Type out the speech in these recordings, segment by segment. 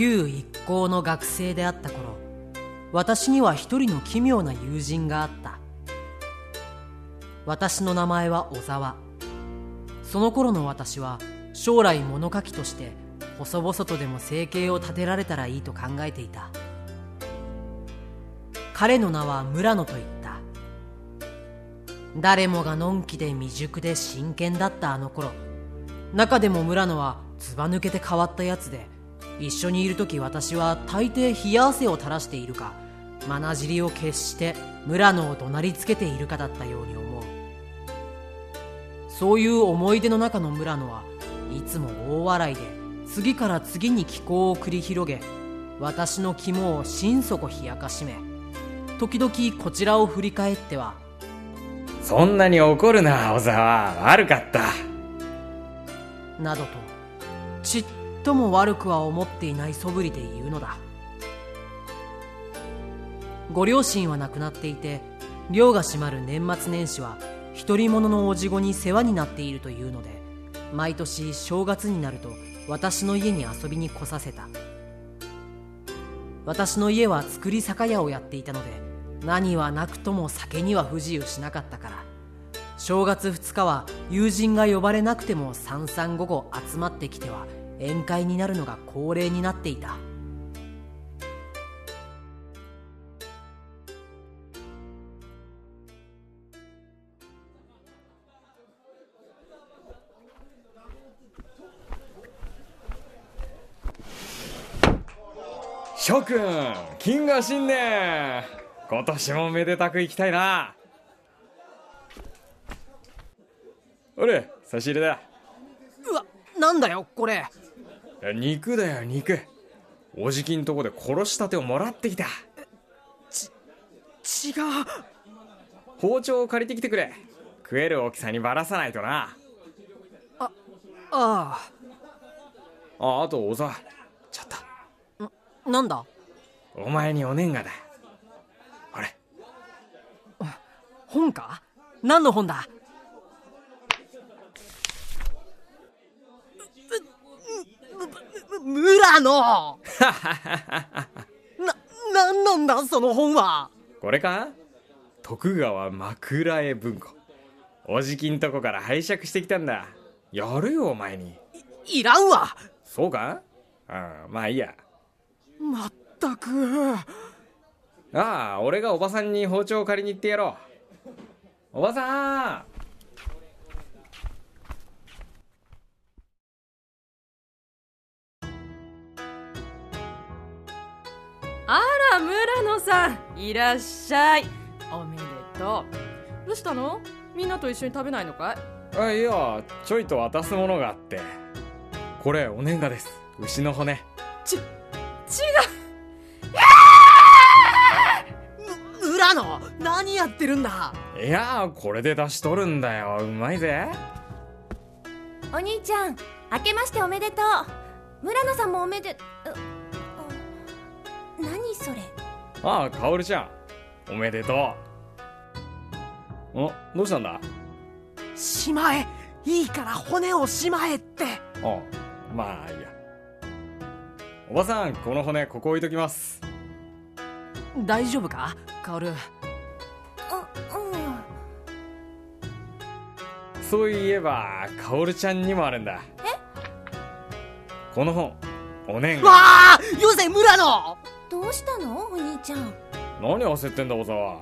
旧一校の学生であった頃私には一人の奇妙な友人があった。私の名前は小沢。その頃の私は将来物書きとして細々とでも生計を立てられたらいいと考えていた。彼の名は村野と言った。誰もがのんきで未熟で真剣だったあの頃中でも村野はずば抜けて変わったやつで一緒にいる時私は大抵冷や汗を垂らしているかまなじりを決して村野を怒鳴りつけているかだったように思う。そういう思い出の中の村野はいつも大笑いで次から次に気候を繰り広げ私の肝を心底冷やかしめ時々こちらを振り返ってはそんなに怒るな小沢。悪かった。などとちっとも悪くは思っていない素振りで言うのだ。ご両親は亡くなっていて寮が閉まる年末年始は独り者のおじごに世話になっているというので毎年正月になると私の家に遊びに来させた。私の家は作り酒屋をやっていたので何はなくとも酒には不自由しなかったから正月2日は友人が呼ばれなくても三々午後集まってきては宴会になるのが恒例になっていた。諸君金河新年。今年もめでたく行きたいな。あれ差し入れだ。うわなんだよこれ肉だよ肉。おじきんとこで殺したてをもらってきた。違う。包丁を借りてきてくれ。食える大きさにばらさないとな。あああ。あと小沢ちょっと。なんだ？お前にお年賀だ。ほれ。本か？何の本だむむ村野 な、なんなんだその本は。これか？徳川枕絵文庫。おじきんとこから拝借してきたんだ。やるよお前に。いらんわ。そうか？ああまあいいや。まったく。ああ俺がおばさんに包丁を借りに行ってやろう。おばさんさんいらっしゃい。おめでとう。どうしたの？みんなと一緒に食べないのかい？あいやちょいと渡すものがあって。これお年賀です。牛の骨。ち違う。村野何やってるんだ？いやこれで出しとるんだよ。うまいぜ。お兄ちゃん明けましておめでとう。村野さんもおめで何それ？ああかおるちゃん。おめでとう。おどうしたんだ？しまえ。いいから骨をしまえって。あまあいいや。おばさんこの骨ここ置いときます。大丈夫か？カオルあうん。そういえばかおるちゃんにもあるんだ。この本お年賀わあ！よせ村野どうしたの？お兄ちゃん。何焦ってんだ小沢。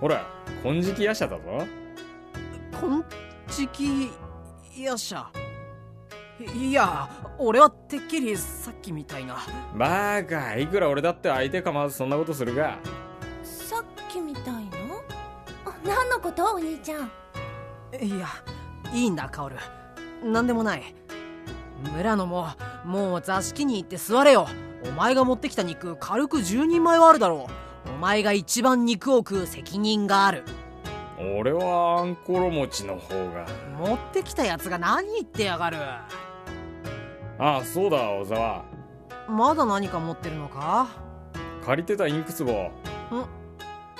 ほら金色夜叉だぞ。金色夜叉？いいや俺はてっきりさっきみたいな。バカいくら俺だって相手構わずそんなことするが。さっきみたいなあ何のこと？お兄ちゃん。いやいいんだカオル何でもない村野ももう座敷に行って座れよ。お前が持ってきた肉軽く10人前はあるだろう。お前が一番肉を食う責任がある。俺はあんころ餅の方が。持ってきたやつが何言ってやがる。ああそうだ小沢。まだ何か持ってるのか？借りてたインク壺。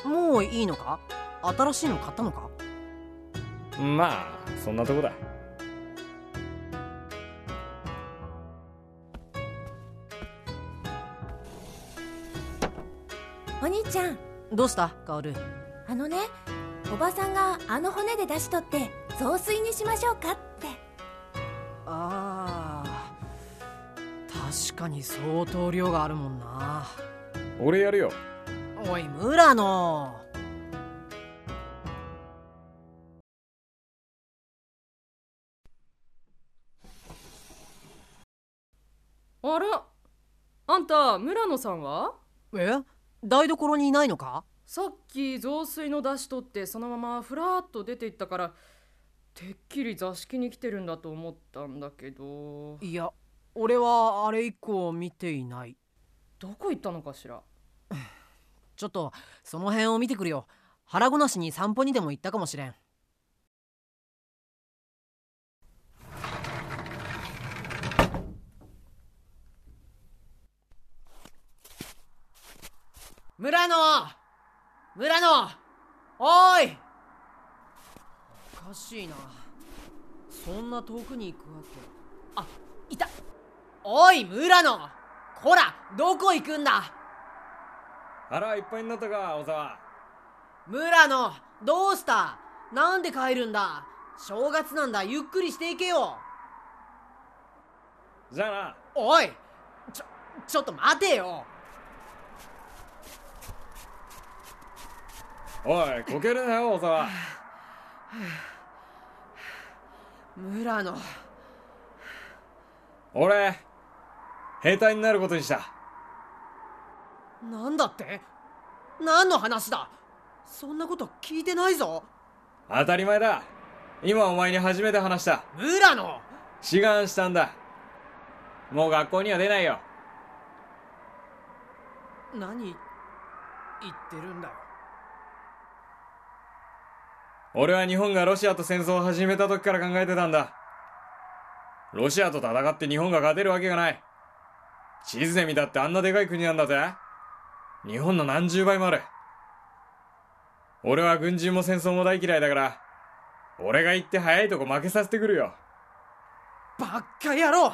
もういいのか？新しいの買ったのか？まあそんなとこだお兄ちゃん。どうした？カオルあのねおばさんがあの骨で出し取って雑炊にしましょうかって。ああ確かに相当量があるもんな。俺やるよ。おい村野。あら。あんた村野さんは？え？台所にいないのか？さっき雑炊の出し取ってそのままふらっと出て行ったからてっきり座敷に来てるんだと思ったんだけど。いや俺はあれ以降見ていない。どこ行ったのかしら？ちょっとその辺を見てくるよ。腹ごなしに散歩にでも行ったかもしれん村野村野おーい。おかしいな。そんな遠くに行くわけ。あいた。おい村野。こらどこ行くんだ。腹いっぱいになったか小沢。村野どうした？なんで帰るんだ？正月なんだ。ゆっくりしていけよ。じゃあな。おいちょちょっと待てよおいこけるなよ小沢。村野。俺兵隊になることにした。なんだって？何の話だ？そんなこと聞いてないぞ。当たり前だ。今お前に初めて話した。村野。志願したんだ。もう学校には出ないよ。何言ってるんだよ俺は日本がロシアと戦争を始めた時から考えてたんだ。ロシアと戦って日本が勝てるわけがない。地図で見たってあんなでかい国なんだぜ。日本の何十倍もある。俺は軍人も戦争も大嫌いだから俺が行って早いとこ負けさせてくるよ。バッカ野郎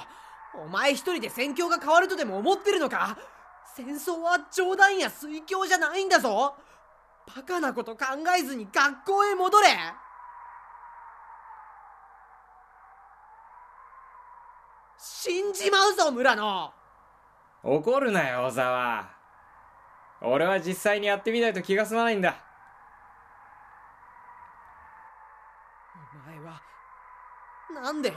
お前一人で戦況が変わるとでも思ってるのか？戦争は冗談や水郷じゃないんだぞ。バカなこと考えずに学校へ戻れ。死んじまうぞ村野怒るなよ小沢。俺は実際にやってみないと気が済まないんだ。お前はなんです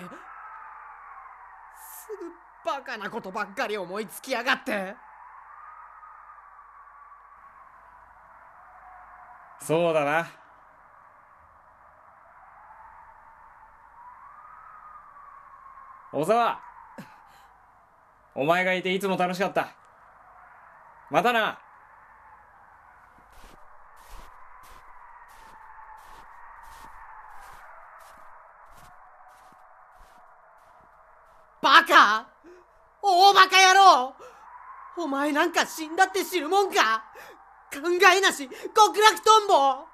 ぐバカなことばっかり思いつきやがってそうだな。小沢。お前がいていつも楽しかった。またな。バカ。大バカ野郎。お前なんか死んだって知るもんか。考えなし。極楽とんぼ。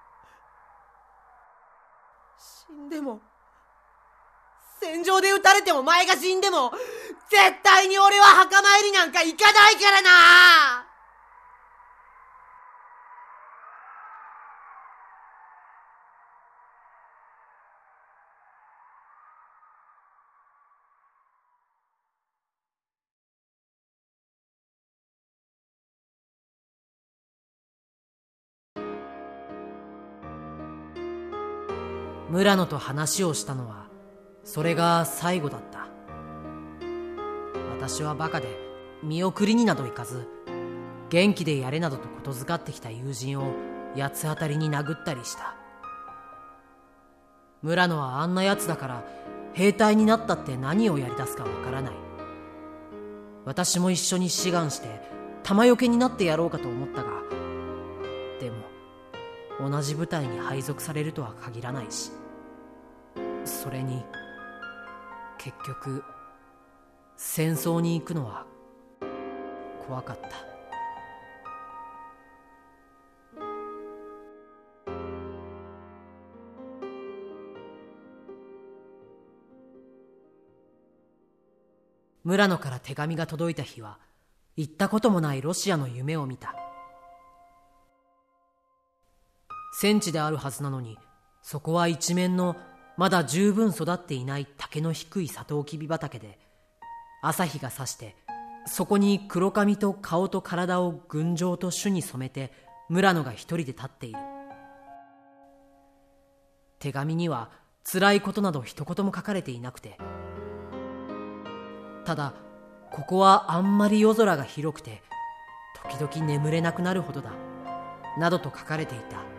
死んでも戦場で撃たれても前が死んでも絶対に俺は墓参りなんか行かないからな。村野と話をしたのはそれが最後だった。私はバカで見送りになど行かず元気でやれなどとことづかってきた友人を八つ当たりに殴ったりした。村野はあんな奴だから兵隊になったって何をやり出すかわからない。私も一緒に志願して弾よけになってやろうかと思ったがでも同じ部隊に配属されるとは限らないしそれに結局戦争に行くのは怖かった。村野から手紙が届いた日は行ったこともないロシアの夢を見た。戦地であるはずなのにそこは一面のまだ十分育っていない竹の低いサトウキビ畑で朝日が差してそこに黒髪と顔と体を群青と種に染めて村野が一人で立っている。手紙には辛いことなど一言も書かれていなくてただここはあんまり夜空が広くて時々眠れなくなるほどだなどと書かれていた。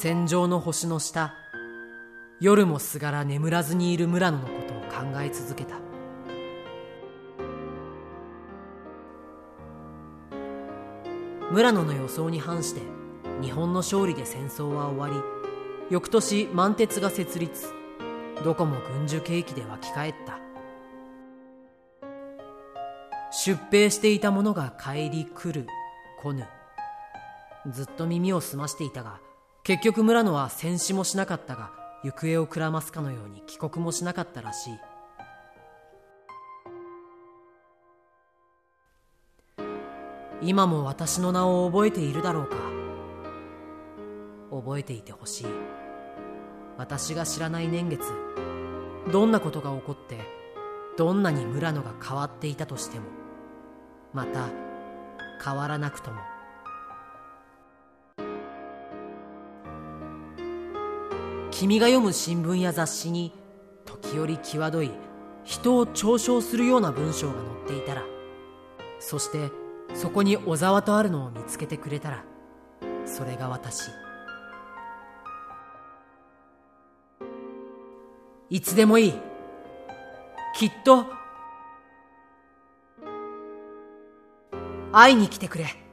戦場の星の下夜もすがら眠らずにいる村野のことを考え続けた。村野の予想に反して日本の勝利で戦争は終わり翌年満鉄が設立。どこも軍需景気で沸き返った。出兵していた者が帰り来る来ぬ。ずっと耳を澄ましていたが結局村野は戦死もしなかったが行方をくらますかのように帰国もしなかったらしい。今も私の名を覚えているだろうか。覚えていてほしい。私が知らない年月どんなことが起こってどんなに村野が変わっていたとしてもまた変わらなくとも君が読む新聞や雑誌に時折際どい人を嘲笑するような文章が載っていたらそしてそこに小沢とあるのを見つけてくれたらそれが私。いつでもいい。きっと会いに来てくれ。